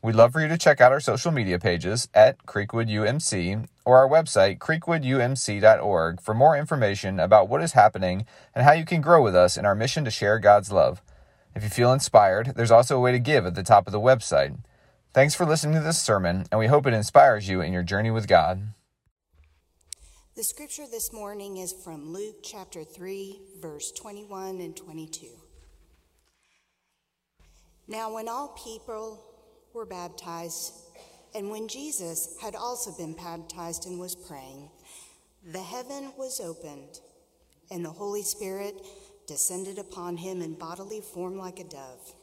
We'd love for you to check out our social media pages at Creekwood UMC or our website, creekwoodumc.org, for more information about what is happening and how you can grow with us in our mission to share God's love. If you feel inspired, there's also a way to give at the top of the website. Thanks for listening to this sermon, and we hope it inspires you in your journey with God. The scripture this morning is from Luke chapter 3, verse 21 and 22. Now, when all people were baptized, and when Jesus had also been baptized and was praying, the heaven was opened, and the Holy Spirit descended upon him in bodily form like a dove.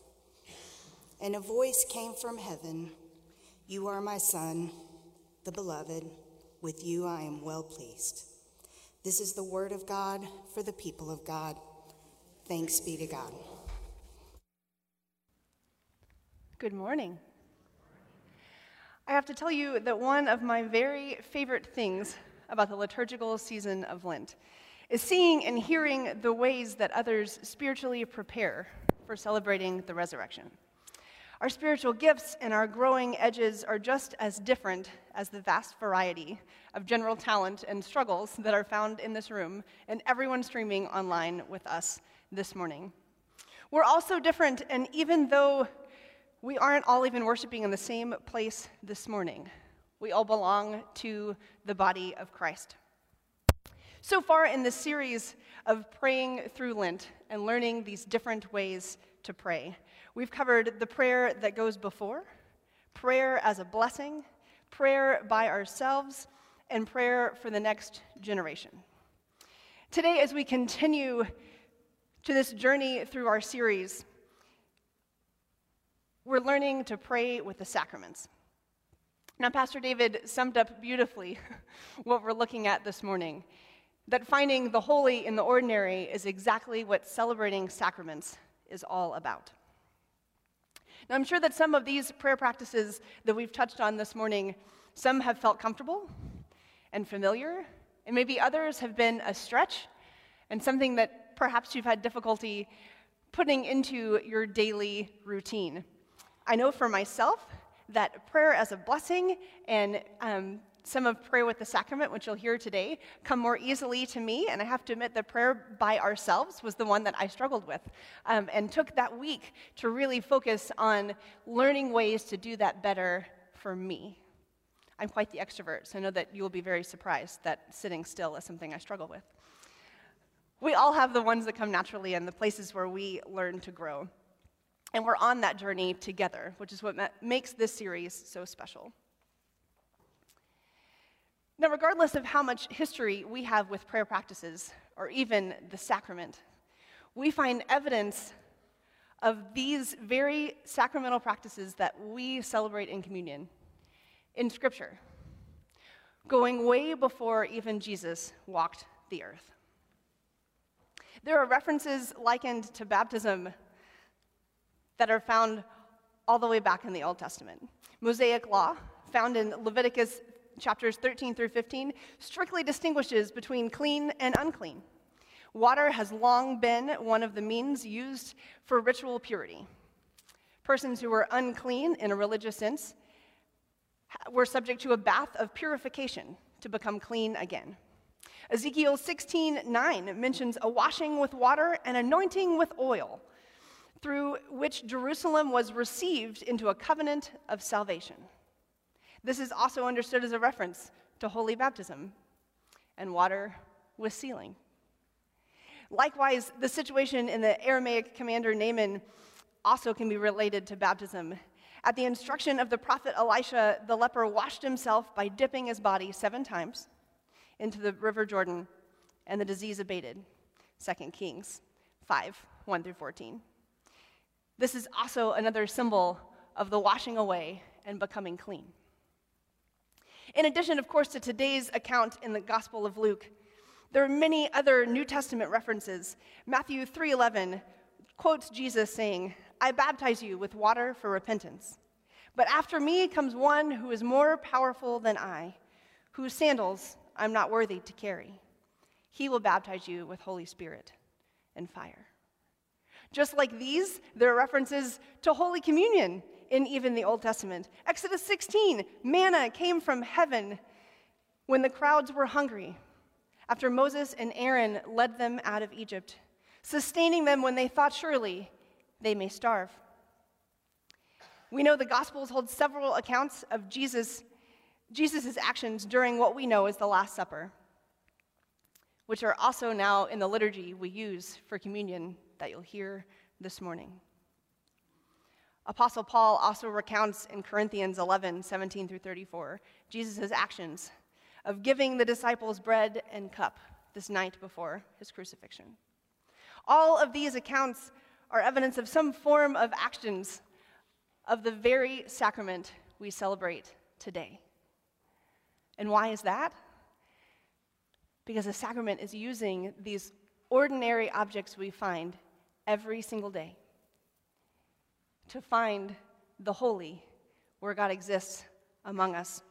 And a voice came from heaven You are my Son, the beloved. With you I am well pleased. This is the word of God for the people of God. Thanks be to God. Good morning. I have to tell you that one of my very favorite things about the liturgical season of Lent is seeing and hearing the ways that others spiritually prepare for celebrating the resurrection. Our spiritual gifts and our growing edges are just as different as the vast variety of general talent and struggles that are found in this room and everyone streaming online with us this morning. We're also different, and even though we aren't all even worshiping in the same place this morning. We all belong to the body of Christ. So far in this series of praying through Lent and learning these different ways to pray, we've covered the prayer that goes before, prayer as a blessing, prayer by ourselves, and prayer for the next generation. Today, as we continue to this journey through our series, we're learning to pray with the sacraments. Now, Pastor David summed up beautifully what we're looking at this morning that finding the holy in the ordinary is exactly what celebrating sacraments is all about. Now, I'm sure that some of these prayer practices that we've touched on this morning, some have felt comfortable and familiar, and maybe others have been a stretch and something that perhaps you've had difficulty putting into your daily routine. I know for myself that prayer as a blessing and um, some of prayer with the sacrament, which you'll hear today, come more easily to me. And I have to admit that prayer by ourselves was the one that I struggled with um, and took that week to really focus on learning ways to do that better for me. I'm quite the extrovert, so I know that you will be very surprised that sitting still is something I struggle with. We all have the ones that come naturally and the places where we learn to grow. And we're on that journey together, which is what makes this series so special. Now, regardless of how much history we have with prayer practices or even the sacrament, we find evidence of these very sacramental practices that we celebrate in communion in Scripture, going way before even Jesus walked the earth. There are references likened to baptism that are found all the way back in the Old Testament. Mosaic law, found in Leviticus chapters 13 through 15, strictly distinguishes between clean and unclean. Water has long been one of the means used for ritual purity. Persons who were unclean in a religious sense were subject to a bath of purification to become clean again. Ezekiel 16:9 mentions a washing with water and anointing with oil through which Jerusalem was received into a covenant of salvation. This is also understood as a reference to holy baptism and water with sealing. Likewise, the situation in the Aramaic commander Naaman also can be related to baptism. At the instruction of the prophet Elisha, the leper washed himself by dipping his body seven times into the river Jordan, and the disease abated. 2 Kings 5 1 through 14. This is also another symbol of the washing away and becoming clean. In addition, of course, to today's account in the Gospel of Luke, There are many other New Testament references. Matthew 3:11 quotes Jesus saying, "I baptize you with water for repentance, but after me comes one who is more powerful than I, whose sandals I'm not worthy to carry. He will baptize you with Holy Spirit and fire." Just like these, there are references to Holy Communion in even the Old Testament. Exodus 16, manna came from heaven when the crowds were hungry after Moses and Aaron led them out of Egypt, sustaining them when they thought surely they may starve. We know the Gospels hold several accounts of Jesus' Jesus' actions during what we know as the Last Supper, which are also now in the liturgy we use for communion that you'll hear this morning. Apostle Paul also recounts in Corinthians 11, 17 through 34, Jesus' actions of giving the disciples bread and cup this night before his crucifixion. All of these accounts are evidence of some form of actions of the very sacrament we celebrate today. And why is that? Because the sacrament is using these ordinary objects we find every single day to find the holy where God exists among us.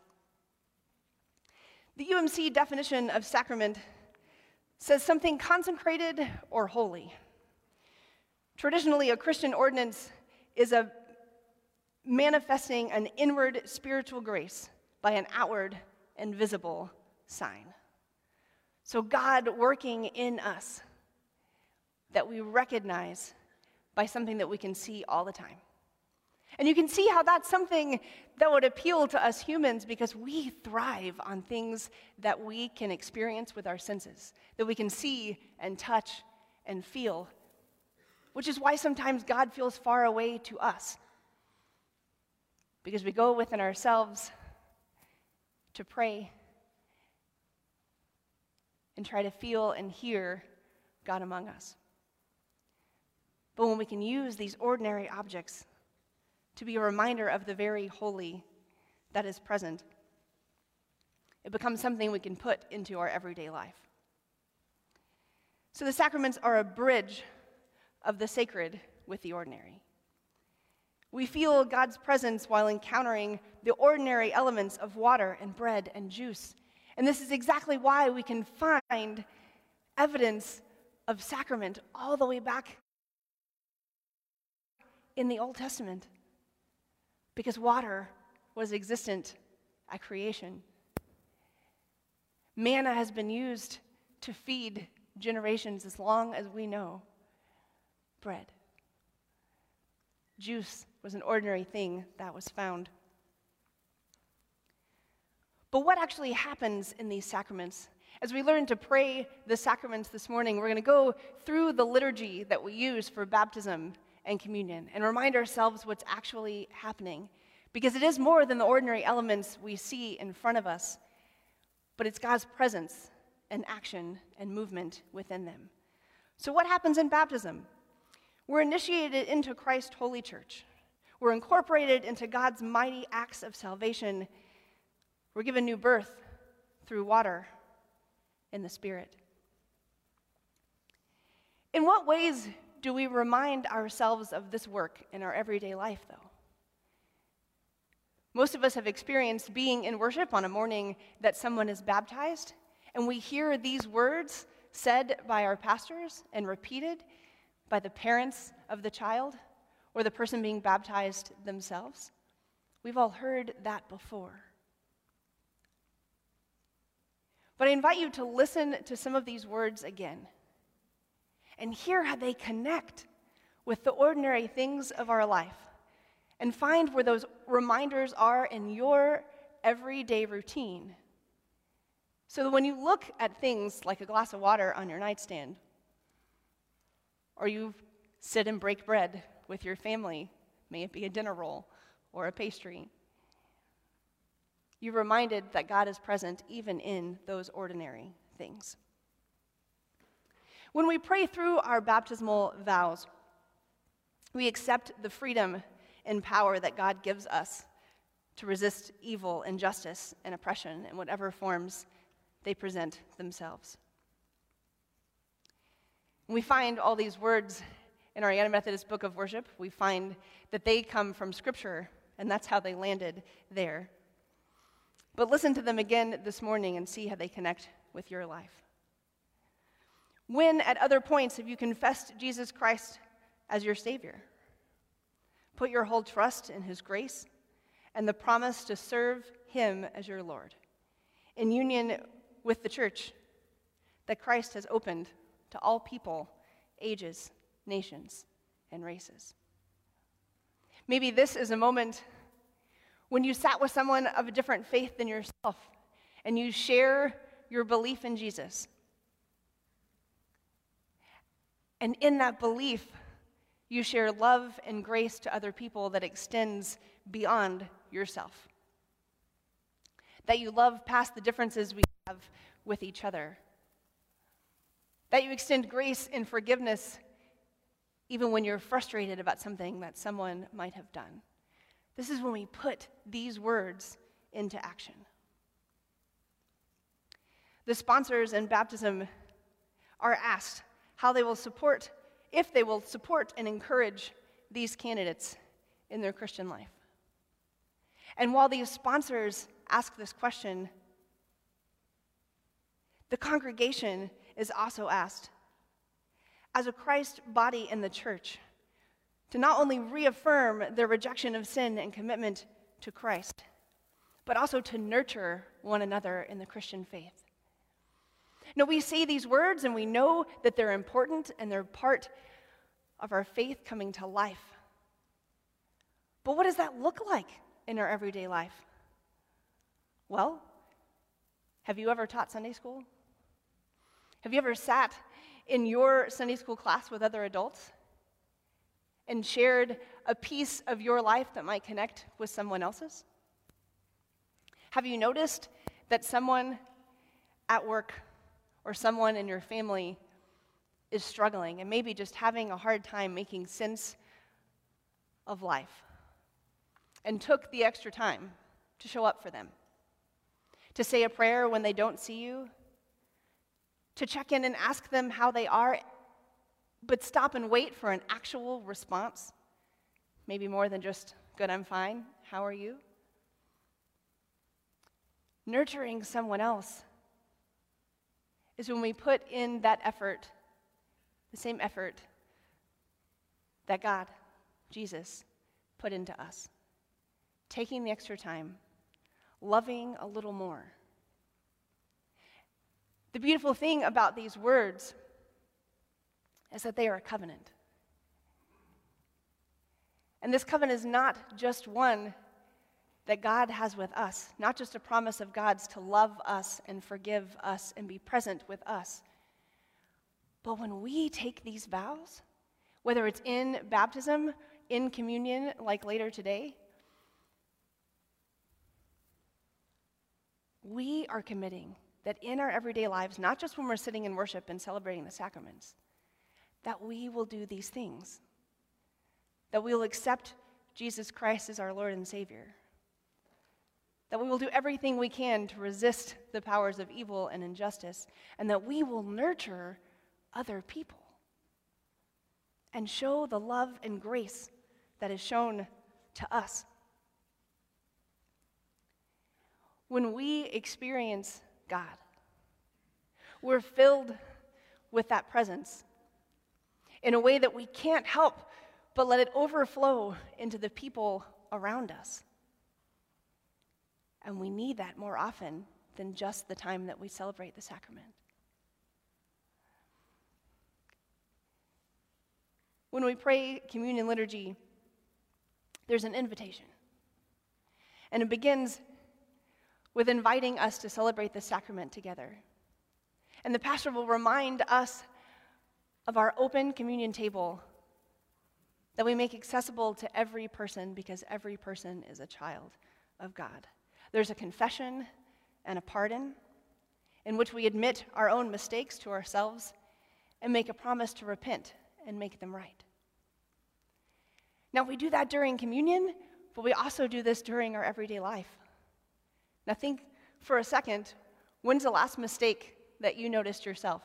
The UMC definition of sacrament says something consecrated or holy. Traditionally, a Christian ordinance is a manifesting an inward spiritual grace by an outward and visible sign. So, God working in us that we recognize by something that we can see all the time. And you can see how that's something that would appeal to us humans because we thrive on things that we can experience with our senses, that we can see and touch and feel, which is why sometimes God feels far away to us. Because we go within ourselves to pray and try to feel and hear God among us. But when we can use these ordinary objects to be a reminder of the very holy that is present, it becomes something we can put into our everyday life. So the sacraments are a bridge of the sacred with the ordinary. We feel God's presence while encountering the ordinary elements of water and bread and juice. And this is exactly why we can find evidence of sacrament all the way back in the Old Testament because water was existent at creation. Manna has been used to feed generations as long as we know bread. Juice was an ordinary thing that was found. But what actually happens in these sacraments? As we learn to pray the sacraments this morning, we're going to go through the liturgy that we use for baptism and communion and remind ourselves what's actually happening. Because it is more than the ordinary elements we see in front of us, but it's God's presence and action and movement within them. So, what happens in baptism? We're initiated into Christ's holy church. We're incorporated into God's mighty acts of salvation. We're given new birth through water in the Spirit. In what ways do we remind ourselves of this work in our everyday life, though? Most of us have experienced being in worship on a morning that someone is baptized, and we hear these words said by our pastors and repeated by the parents of the child or the person being baptized themselves. We've all heard that before. But I invite you to listen to some of these words again and hear how they connect with the ordinary things of our life and find where those reminders are in your everyday routine. So that when you look at things like a glass of water on your nightstand, or you sit and break bread with your family, may it be a dinner roll or a pastry, you're reminded that God is present even in those ordinary things. When we pray through our baptismal vows, we accept the freedom and power that God gives us to resist evil, injustice, and oppression in whatever forms they present themselves. we find all these words in our United Methodist Book of Worship. We find that they come from Scripture, and that's how they landed there. But listen to them again this morning and see how they connect with your life. When at other points have you confessed Jesus Christ as your Savior? Put your whole trust in His grace and the promise to serve Him as your Lord, in union with the church that Christ has opened to all people, ages, nations, and races. Maybe this is a moment when you sat with someone of a different faith than yourself and you share your belief in Jesus. And in that belief, you share love and grace to other people that extends beyond yourself. That you love past the differences we have with each other. That you extend grace and forgiveness even when you're frustrated about something that someone might have done. This is when we put these words into action. The sponsors in baptism are asked how they will support, if they will support and encourage these candidates in their Christian life. And while these sponsors ask this question, the congregation is also asked, as a Christ body in the church, to not only reaffirm their rejection of sin and commitment to Christ, but also to nurture one another in the Christian faith. Now, we say these words and we know that they're important and they're part of our faith coming to life. But what does that look like in our everyday life? Well, have you ever taught Sunday school? Have you ever sat in your Sunday school class with other adults and shared a piece of your life that might connect with someone else's? Have you noticed that someone at work or someone in your family is struggling and maybe just having a hard time making sense of life and took the extra time to show up for them? To say a prayer when they don't see you? to check in and ask them how they are, but stop and wait for an actual response. Maybe more than just, good, I'm fine, how are you? Nurturing someone else is when we put in that effort, the same effort that God, Jesus, put into us. Taking the extra time, loving a little more the beautiful thing about these words is that they are a covenant. And this covenant is not just one that God has with us, not just a promise of God's to love us and forgive us and be present with us. But when we take these vows, whether it's in baptism, in communion, like later today, we are committing that in our everyday lives, not just when we're sitting in worship and celebrating the sacraments, that we will do these things. That we will accept Jesus Christ as our Lord and Savior. That we will do everything we can to resist the powers of evil and injustice, and that we will nurture other people and show the love and grace that is shown to us. When we experience God. We're filled with that presence in a way that we can't help but let it overflow into the people around us. And we need that more often than just the time that we celebrate the sacrament. When we pray communion liturgy, there's an invitation. And it begins with inviting us to celebrate the sacrament together. And the pastor will remind us of our open communion table that we make accessible to every person because every person is a child of God. There's a confession and a pardon in which we admit our own mistakes to ourselves and make a promise to repent and make them right. Now, we do that during communion, but we also do this during our everyday life. Now, think for a second when's the last mistake that you noticed yourself?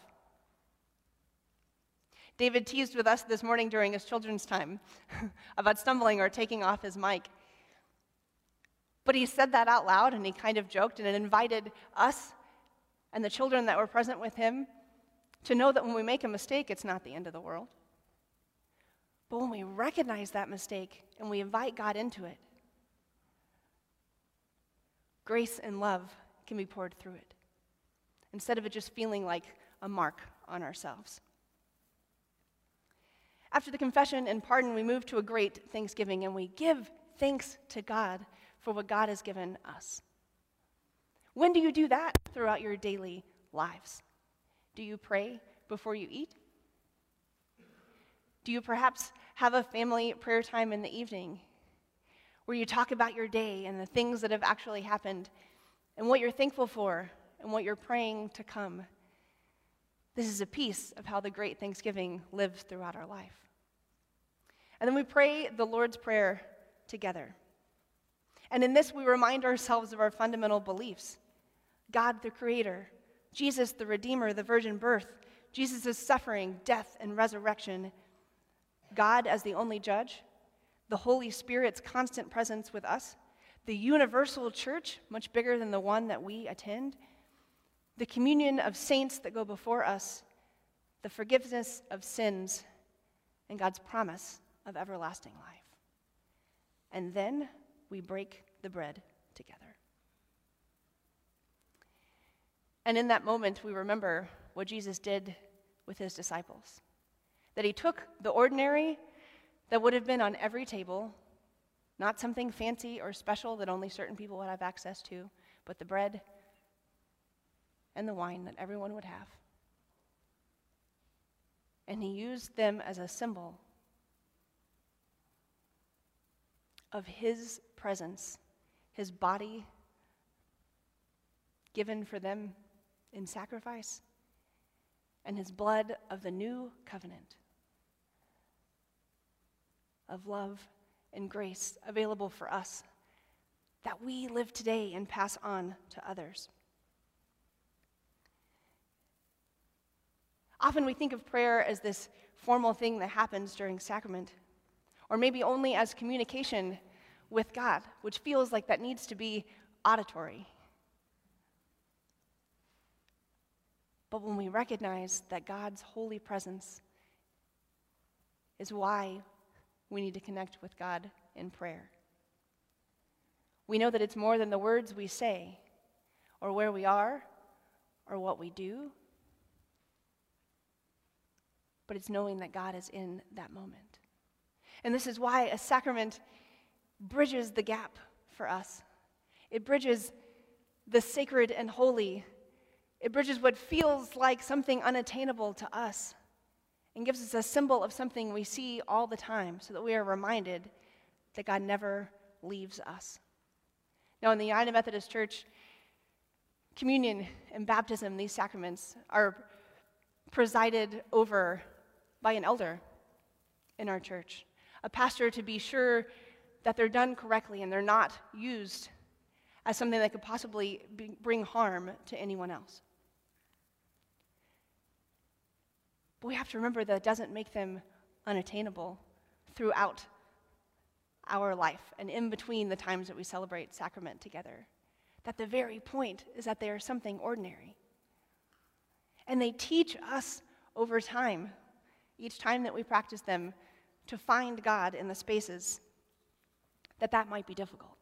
David teased with us this morning during his children's time about stumbling or taking off his mic. But he said that out loud and he kind of joked and it invited us and the children that were present with him to know that when we make a mistake, it's not the end of the world. But when we recognize that mistake and we invite God into it, grace and love can be poured through it instead of it just feeling like a mark on ourselves. After the confession and pardon, we move to a great thanksgiving and we give thanks to God for what God has given us. When do you do that throughout your daily lives? Do you pray before you eat? Do you perhaps have a family prayer time in the evening where you talk about your day and the things that have actually happened and what you're thankful for and what you're praying to come? This is a piece of how the great Thanksgiving lives throughout our life. And then we pray the Lord's Prayer together. And in this, we remind ourselves of our fundamental beliefs God, the Creator, Jesus, the Redeemer, the virgin birth, Jesus' suffering, death, and resurrection, God as the only judge, the Holy Spirit's constant presence with us, the universal church, much bigger than the one that we attend, the communion of saints that go before us, the forgiveness of sins, and God's promise of everlasting life. And then we break the bread together. And in that moment, we remember what Jesus did with his disciples that he took the ordinary that would have been on every table, not something fancy or special that only certain people would have access to, but the bread and the wine that everyone would have. And he used them as a symbol of his presence, his body given for them in sacrifice, and his blood of the new covenant of love and grace available for us that we live today and pass on to others. Often we think of prayer as this formal thing that happens during sacrament, or maybe only as communication with God, which feels like that needs to be auditory. But when we recognize that God's holy presence is why we need to connect with God in prayer, we know that it's more than the words we say, or where we are, or what we do, but it's knowing that God is in that moment. And this is why a sacrament bridges the gap for us. It bridges the sacred and holy. It bridges what feels like something unattainable to us and gives us a symbol of something we see all the time so that we are reminded that God never leaves us. Now, in the United Methodist Church, communion and baptism, these sacraments, are presided over by an elder in our church, a pastor to be sure that they're done correctly and they're not used as something that could possibly be, bring harm to anyone else. But we have to remember that it doesn't make them unattainable throughout our life and in between the times that we celebrate sacrament together. That the very point is that they are something ordinary. And they teach us over time, each time that we practice them, to find God in the spaces that that might be difficult.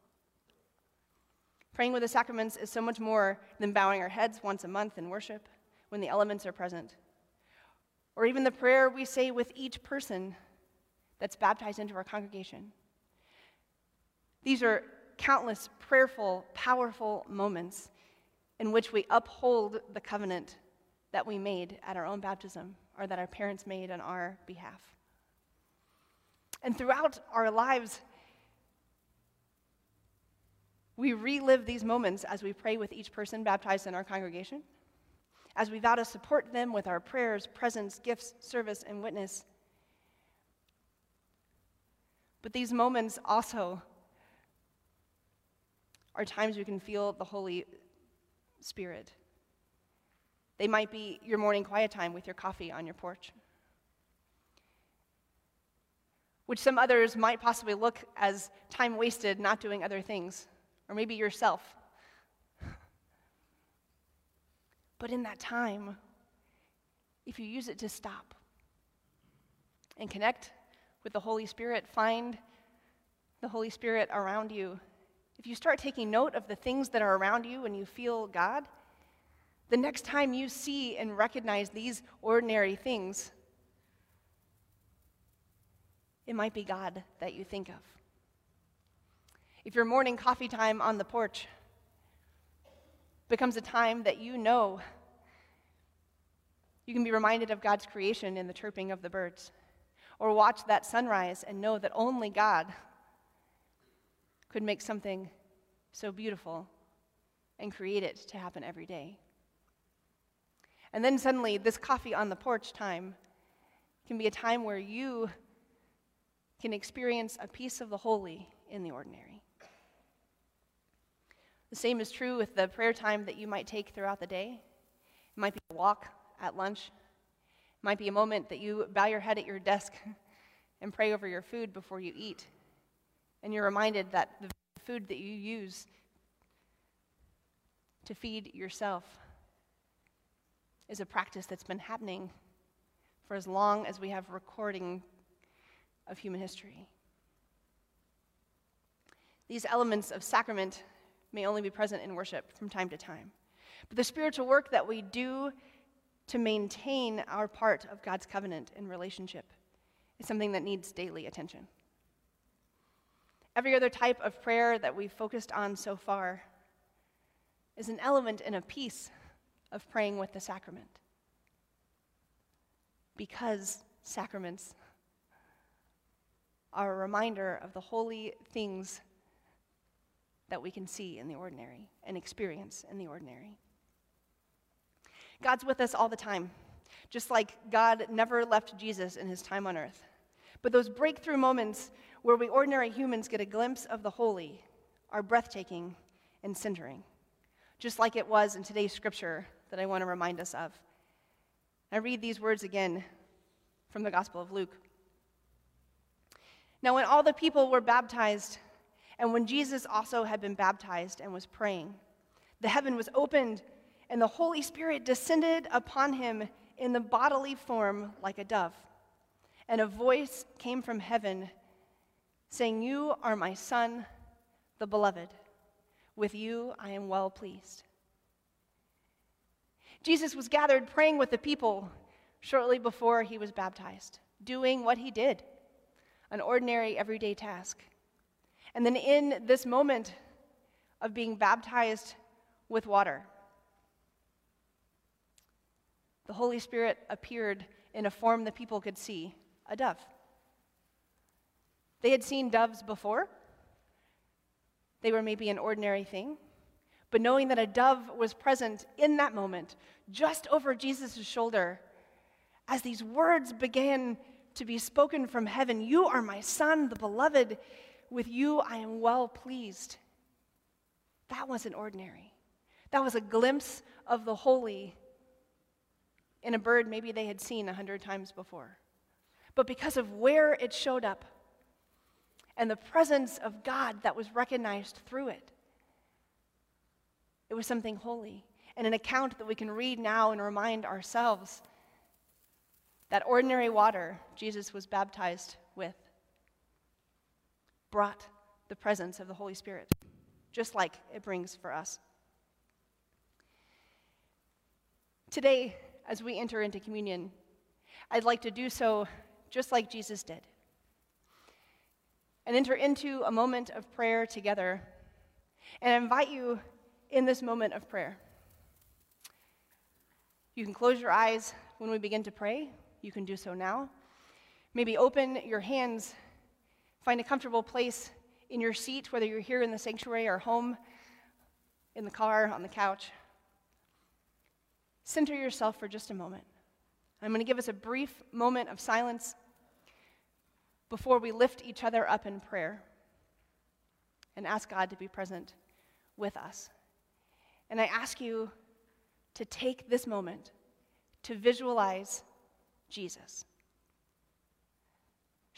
Praying with the sacraments is so much more than bowing our heads once a month in worship when the elements are present, or even the prayer we say with each person that's baptized into our congregation. These are countless prayerful, powerful moments in which we uphold the covenant that we made at our own baptism or that our parents made on our behalf. And throughout our lives, we relive these moments as we pray with each person baptized in our congregation, as we vow to support them with our prayers, presence, gifts, service, and witness. But these moments also are times we can feel the Holy Spirit. They might be your morning quiet time with your coffee on your porch. which some others might possibly look as time wasted not doing other things, or maybe yourself. But in that time, if you use it to stop and connect with the Holy Spirit, find the Holy Spirit around you. If you start taking note of the things that are around you and you feel God, the next time you see and recognize these ordinary things, it might be God that you think of. If your morning coffee time on the porch becomes a time that you know you can be reminded of God's creation in the chirping of the birds, or watch that sunrise and know that only God could make something so beautiful and create it to happen every day. And then suddenly, this coffee on the porch time can be a time where you can experience a piece of the holy in the ordinary. The same is true with the prayer time that you might take throughout the day. It might be a walk at lunch, it might be a moment that you bow your head at your desk and pray over your food before you eat. And you're reminded that the food that you use to feed yourself is a practice that's been happening for as long as we have recording of human history. These elements of sacrament may only be present in worship from time to time. But the spiritual work that we do to maintain our part of God's covenant and relationship is something that needs daily attention. Every other type of prayer that we've focused on so far is an element and a piece of praying with the sacrament. Because sacraments are a reminder of the holy things that we can see in the ordinary and experience in the ordinary. God's with us all the time, just like God never left Jesus in his time on earth. But those breakthrough moments where we ordinary humans get a glimpse of the holy are breathtaking and centering, just like it was in today's scripture that I want to remind us of. I read these words again from the Gospel of Luke. Now, when all the people were baptized, and when Jesus also had been baptized and was praying, the heaven was opened, and the Holy Spirit descended upon him in the bodily form like a dove. And a voice came from heaven saying, You are my Son, the beloved. With you I am well pleased. Jesus was gathered praying with the people shortly before he was baptized, doing what he did an ordinary, everyday task. And then in this moment of being baptized with water, the Holy Spirit appeared in a form that people could see a dove. They had seen doves before, they were maybe an ordinary thing. But knowing that a dove was present in that moment, just over Jesus' shoulder, as these words began to be spoken from heaven You are my son, the beloved. With you I am well pleased. That wasn't ordinary. That was a glimpse of the holy in a bird maybe they had seen a hundred times before. But because of where it showed up and the presence of God that was recognized through it, it was something holy and an account that we can read now and remind ourselves that ordinary water Jesus was baptized with brought the presence of the Holy Spirit, just like it brings for us. Today, as we enter into communion, I'd like to do so just like Jesus did and enter into a moment of prayer together. And invite you in this moment of prayer. You can close your eyes when we begin to pray. You can do so now. Maybe open your hands, find a comfortable place in your seat, whether you're here in the sanctuary or home, in the car, on the couch. Center yourself for just a moment. I'm going to give us a brief moment of silence before we lift each other up in prayer and ask God to be present with us. And I ask you to take this moment to visualize Jesus.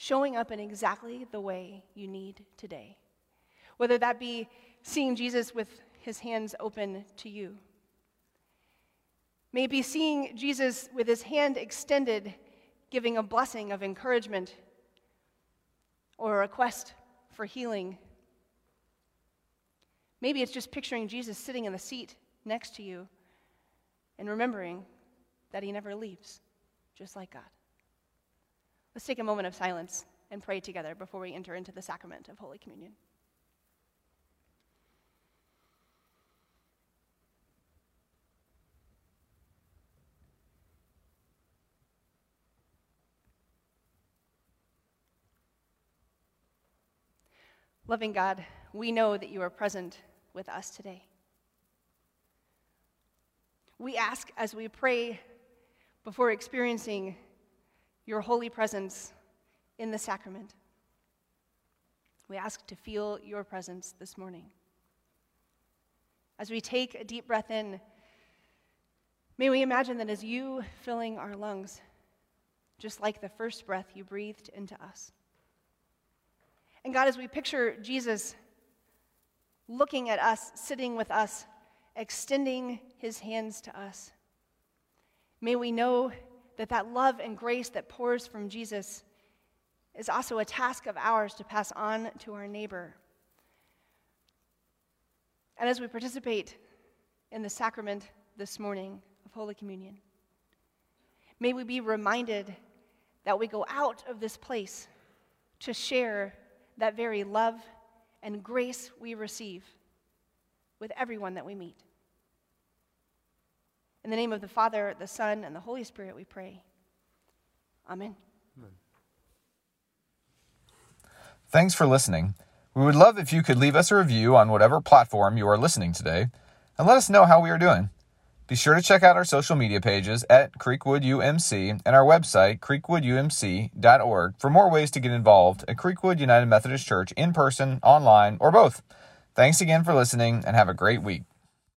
Showing up in exactly the way you need today. Whether that be seeing Jesus with his hands open to you, maybe seeing Jesus with his hand extended, giving a blessing of encouragement or a request for healing. Maybe it's just picturing Jesus sitting in the seat next to you and remembering that he never leaves, just like God. Let's take a moment of silence and pray together before we enter into the sacrament of Holy Communion. Loving God, we know that you are present with us today. We ask as we pray before experiencing your holy presence in the sacrament. We ask to feel your presence this morning. As we take a deep breath in, may we imagine that as you filling our lungs, just like the first breath you breathed into us. And God, as we picture Jesus looking at us, sitting with us, extending his hands to us, may we know that that love and grace that pours from Jesus is also a task of ours to pass on to our neighbor. And as we participate in the sacrament this morning of Holy Communion, may we be reminded that we go out of this place to share that very love and grace we receive with everyone that we meet. In the name of the Father, the Son, and the Holy Spirit, we pray. Amen. Amen. Thanks for listening. We would love if you could leave us a review on whatever platform you are listening today and let us know how we are doing. Be sure to check out our social media pages at Creekwood UMC and our website, creekwoodumc.org, for more ways to get involved at Creekwood United Methodist Church in person, online, or both. Thanks again for listening and have a great week.